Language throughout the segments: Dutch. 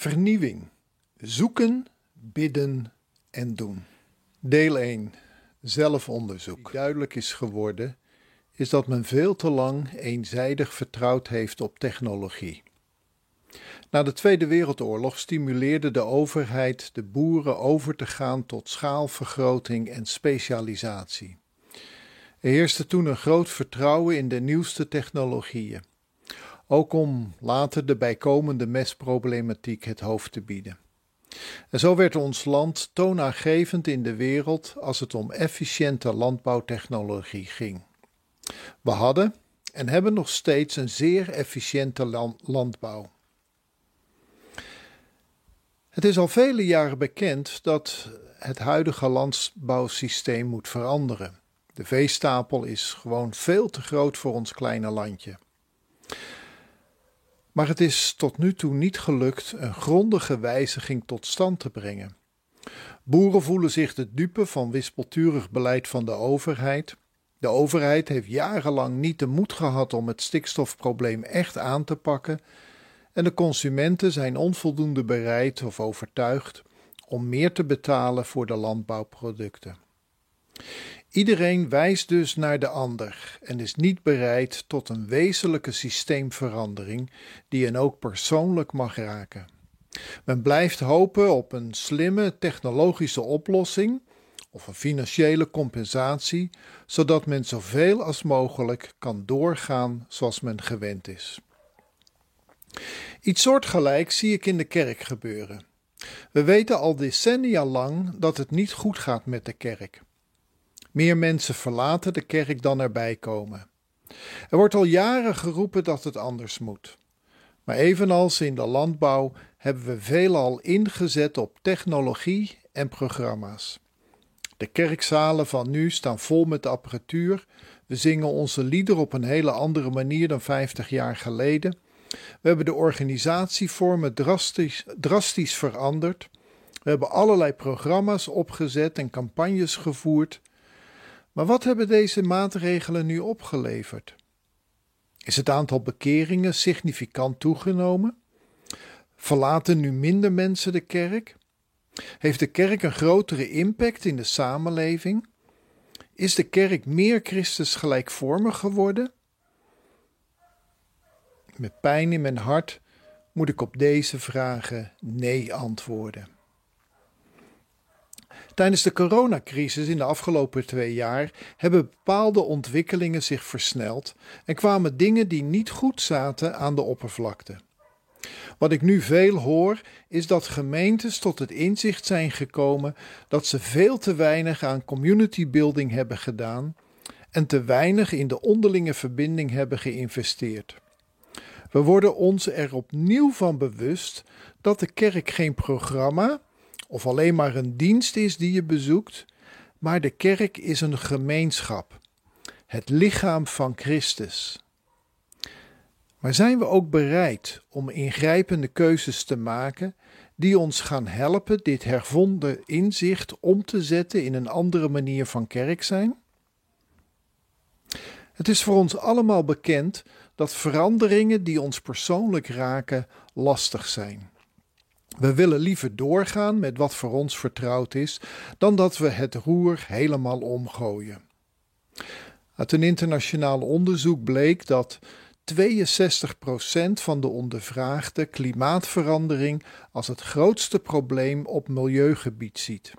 Vernieuwing. Zoeken, bidden en doen. Deel 1. Zelfonderzoek. Duidelijk is geworden, is dat men veel te lang eenzijdig vertrouwd heeft op technologie. Na de Tweede Wereldoorlog stimuleerde de overheid de boeren over te gaan tot schaalvergroting en specialisatie. Er heerste toen een groot vertrouwen in de nieuwste technologieën ook om later de bijkomende mestproblematiek het hoofd te bieden. En zo werd ons land toonaangevend in de wereld als het om efficiënte landbouwtechnologie ging. We hadden en hebben nog steeds een zeer efficiënte landbouw. Het is al vele jaren bekend dat het huidige landbouwsysteem moet veranderen. De veestapel is gewoon veel te groot voor ons kleine landje. Maar het is tot nu toe niet gelukt een grondige wijziging tot stand te brengen. Boeren voelen zich de dupe van wispelturig beleid van de overheid. De overheid heeft jarenlang niet de moed gehad om het stikstofprobleem echt aan te pakken. En de consumenten zijn onvoldoende bereid of overtuigd om meer te betalen voor de landbouwproducten. Iedereen wijst dus naar de ander en is niet bereid tot een wezenlijke systeemverandering die hen ook persoonlijk mag raken. Men blijft hopen op een slimme technologische oplossing of een financiële compensatie, zodat men zoveel als mogelijk kan doorgaan zoals men gewend is. Iets soortgelijks zie ik in de kerk gebeuren. We weten al decennia lang dat het niet goed gaat met de kerk. Meer mensen verlaten de kerk dan erbij komen. Er wordt al jaren geroepen dat het anders moet. Maar evenals in de landbouw hebben we veelal ingezet op technologie en programma's. De kerkzalen van nu staan vol met apparatuur. We zingen onze liederen op een hele andere manier dan 50 jaar geleden. We hebben de organisatievormen drastisch, drastisch veranderd. We hebben allerlei programma's opgezet en campagnes gevoerd. Maar wat hebben deze maatregelen nu opgeleverd? Is het aantal bekeringen significant toegenomen? Verlaten nu minder mensen de kerk? Heeft de kerk een grotere impact in de samenleving? Is de kerk meer Christus gelijkvormig geworden? Met pijn in mijn hart moet ik op deze vragen nee antwoorden. Tijdens de coronacrisis in de afgelopen twee jaar hebben bepaalde ontwikkelingen zich versneld en kwamen dingen die niet goed zaten aan de oppervlakte. Wat ik nu veel hoor, is dat gemeentes tot het inzicht zijn gekomen dat ze veel te weinig aan community building hebben gedaan en te weinig in de onderlinge verbinding hebben geïnvesteerd. We worden ons er opnieuw van bewust dat de kerk geen programma, of alleen maar een dienst is die je bezoekt, maar de kerk is een gemeenschap, het lichaam van Christus. Maar zijn we ook bereid om ingrijpende keuzes te maken die ons gaan helpen dit hervonden inzicht om te zetten in een andere manier van kerk zijn? Het is voor ons allemaal bekend dat veranderingen die ons persoonlijk raken lastig zijn. We willen liever doorgaan met wat voor ons vertrouwd is, dan dat we het roer helemaal omgooien. Uit een internationaal onderzoek bleek dat 62% van de ondervraagden klimaatverandering als het grootste probleem op milieugebied ziet.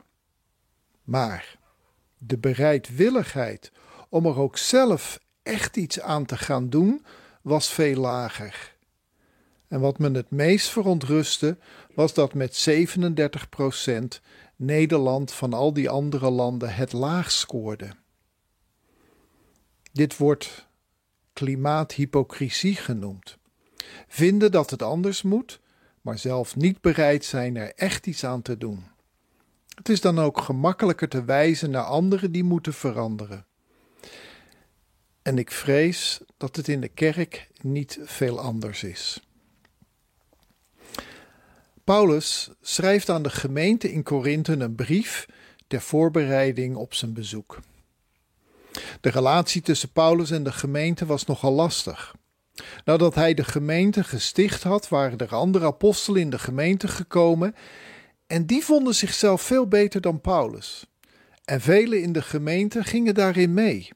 Maar de bereidwilligheid om er ook zelf echt iets aan te gaan doen was veel lager. En wat me het meest verontrustte, was dat met 37% Nederland van al die andere landen het laag scoorde. Dit wordt klimaathypocrisie genoemd. Vinden dat het anders moet, maar zelf niet bereid zijn er echt iets aan te doen. Het is dan ook gemakkelijker te wijzen naar anderen die moeten veranderen. En ik vrees dat het in de kerk niet veel anders is. Paulus schrijft aan de gemeente in Korinthe een brief ter voorbereiding op zijn bezoek. De relatie tussen Paulus en de gemeente was nogal lastig. Nadat hij de gemeente gesticht had, waren er andere apostelen in de gemeente gekomen en die vonden zichzelf veel beter dan Paulus. En velen in de gemeente gingen daarin mee.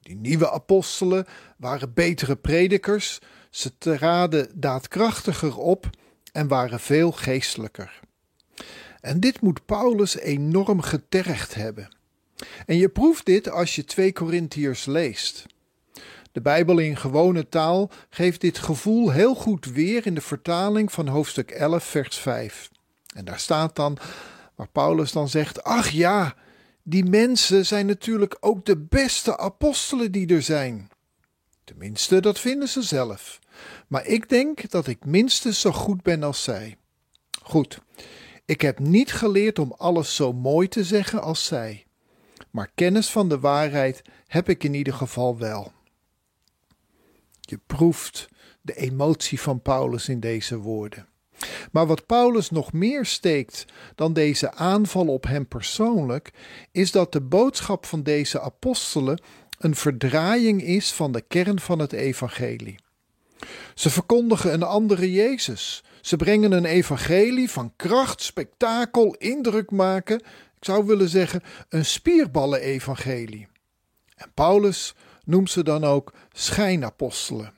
Die nieuwe apostelen waren betere predikers, ze traden daadkrachtiger op en waren veel geestelijker. En dit moet Paulus enorm getergd hebben. En je proeft dit als je 2 Korintiërs leest. De Bijbel in gewone taal geeft dit gevoel heel goed weer in de vertaling van hoofdstuk 11, vers 5. En daar staat dan, waar Paulus dan zegt: Ach ja, die mensen zijn natuurlijk ook de beste apostelen die er zijn. Tenminste, dat vinden ze zelf. Maar ik denk dat ik minstens zo goed ben als zij. Goed, ik heb niet geleerd om alles zo mooi te zeggen als zij. Maar kennis van de waarheid heb ik in ieder geval wel. Je proeft de emotie van Paulus in deze woorden. Maar wat Paulus nog meer steekt dan deze aanval op hem persoonlijk, is dat de boodschap van deze apostelen een verdraaiing is van de kern van het evangelie. Ze verkondigen een andere Jezus. Ze brengen een evangelie van kracht, spektakel, indruk maken. Ik zou willen zeggen een spierballen-evangelie. En Paulus noemt ze dan ook schijnapostelen.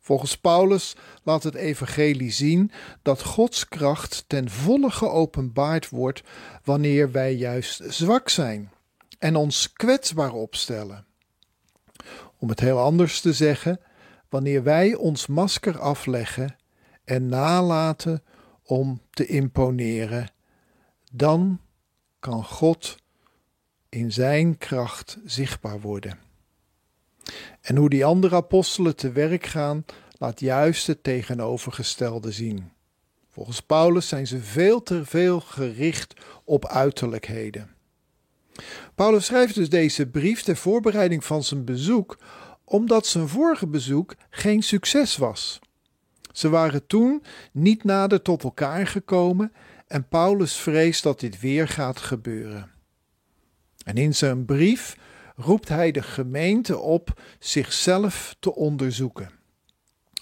Volgens Paulus laat het evangelie zien dat Gods kracht ten volle geopenbaard wordt wanneer wij juist zwak zijn en ons kwetsbaar opstellen. Om het heel anders te zeggen, wanneer wij ons masker afleggen en nalaten om te imponeren, dan kan God in Zijn kracht zichtbaar worden. En hoe die andere apostelen te werk gaan, laat juist het tegenovergestelde zien. Volgens Paulus zijn ze veel te veel gericht op uiterlijkheden. Paulus schrijft dus deze brief ter voorbereiding van zijn bezoek, omdat zijn vorige bezoek geen succes was. Ze waren toen niet nader tot elkaar gekomen en Paulus vreest dat dit weer gaat gebeuren. En in zijn brief roept hij de gemeente op zichzelf te onderzoeken.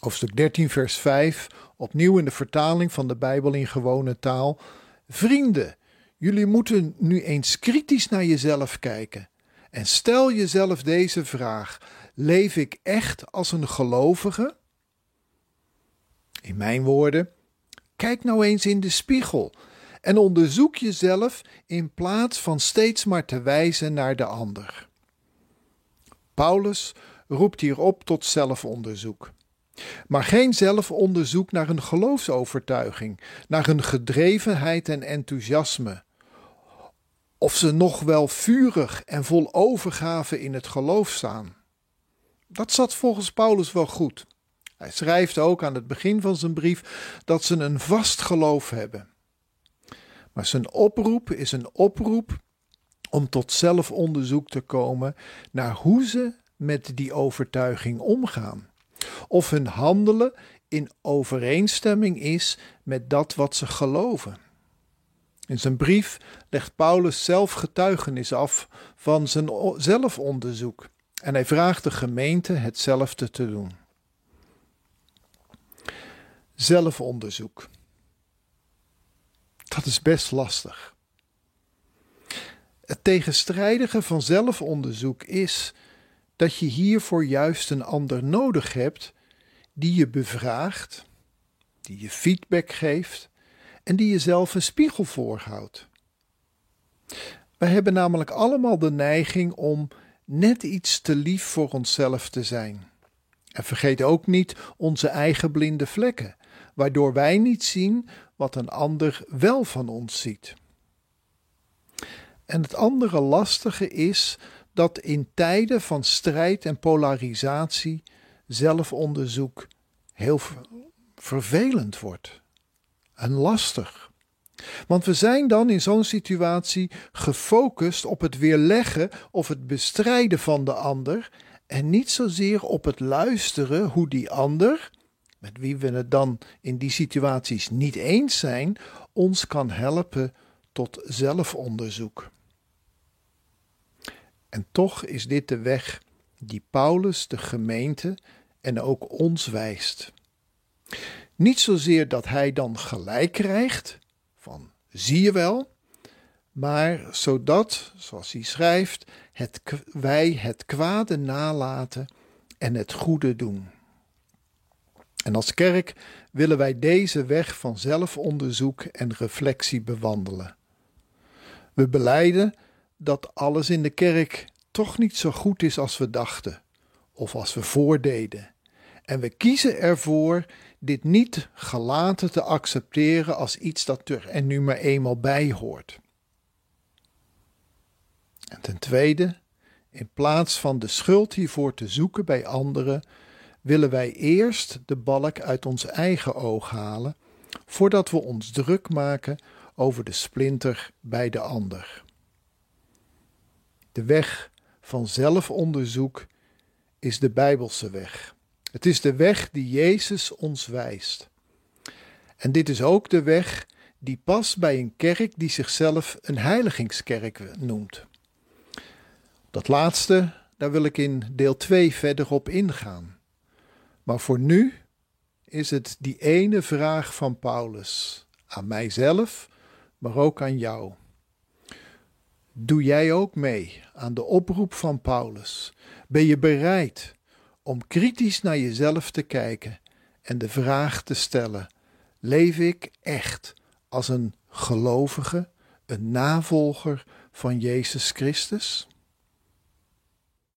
Hoofdstuk 13, vers 5, opnieuw in de vertaling van de Bijbel in gewone taal. Vrienden, jullie moeten nu eens kritisch naar jezelf kijken. En stel jezelf deze vraag: leef ik echt als een gelovige? In mijn woorden, kijk nou eens in de spiegel en onderzoek jezelf in plaats van steeds maar te wijzen naar de ander. Paulus roept hier op tot zelfonderzoek. Maar geen zelfonderzoek naar een geloofsovertuiging, naar een gedrevenheid en enthousiasme. Of ze nog wel vurig en vol overgave in het geloof staan. Dat zat volgens Paulus wel goed. Hij schrijft ook aan het begin van zijn brief dat ze een vast geloof hebben. Maar zijn oproep is een oproep om tot zelfonderzoek te komen naar hoe ze met die overtuiging omgaan. Of hun handelen in overeenstemming is met dat wat ze geloven. In zijn brief legt Paulus zelf getuigenis af van zijn zelfonderzoek en hij vraagt de gemeente hetzelfde te doen. Zelfonderzoek. Dat is best lastig. Het tegenstrijdige van zelfonderzoek is dat je hiervoor juist een ander nodig hebt die je bevraagt, die je feedback geeft en die jezelf een spiegel voorhoudt. Wij hebben namelijk allemaal de neiging om net iets te lief voor onszelf te zijn. En vergeet ook niet onze eigen blinde vlekken, waardoor wij niet zien wat een ander wel van ons ziet. En het andere lastige is dat in tijden van strijd en polarisatie zelfonderzoek heel vervelend wordt en lastig. Want we zijn dan in zo'n situatie gefocust op het weerleggen of het bestrijden van de ander en niet zozeer op het luisteren hoe die ander, met wie we het dan in die situaties niet eens zijn, ons kan helpen tot zelfonderzoek. En toch is dit de weg die Paulus de gemeente en ook ons wijst. Niet zozeer dat hij dan gelijk krijgt, van zie je wel, maar zodat, zoals hij schrijft, het, wij het kwade nalaten en het goede doen. En als kerk willen wij deze weg van zelfonderzoek en reflectie bewandelen. We beleiden dat alles in de kerk toch niet zo goed is als we dachten of als we voordeden. En we kiezen ervoor dit niet gelaten te accepteren als iets dat er nu maar eenmaal bij hoort. En ten tweede, in plaats van de schuld hiervoor te zoeken bij anderen, willen wij eerst de balk uit ons eigen oog halen, voordat we ons druk maken over de splinter bij de ander. De weg van zelfonderzoek is de Bijbelse weg. Het is de weg die Jezus ons wijst. En dit is ook de weg die past bij een kerk die zichzelf een heiligingskerk noemt. Dat laatste, daar wil ik in deel 2 verder op ingaan. Maar voor nu is het die ene vraag van Paulus aan mijzelf, maar ook aan jou. Doe jij ook mee aan de oproep van Paulus? Ben je bereid om kritisch naar jezelf te kijken en de vraag te stellen: leef ik echt als een gelovige, een navolger van Jezus Christus?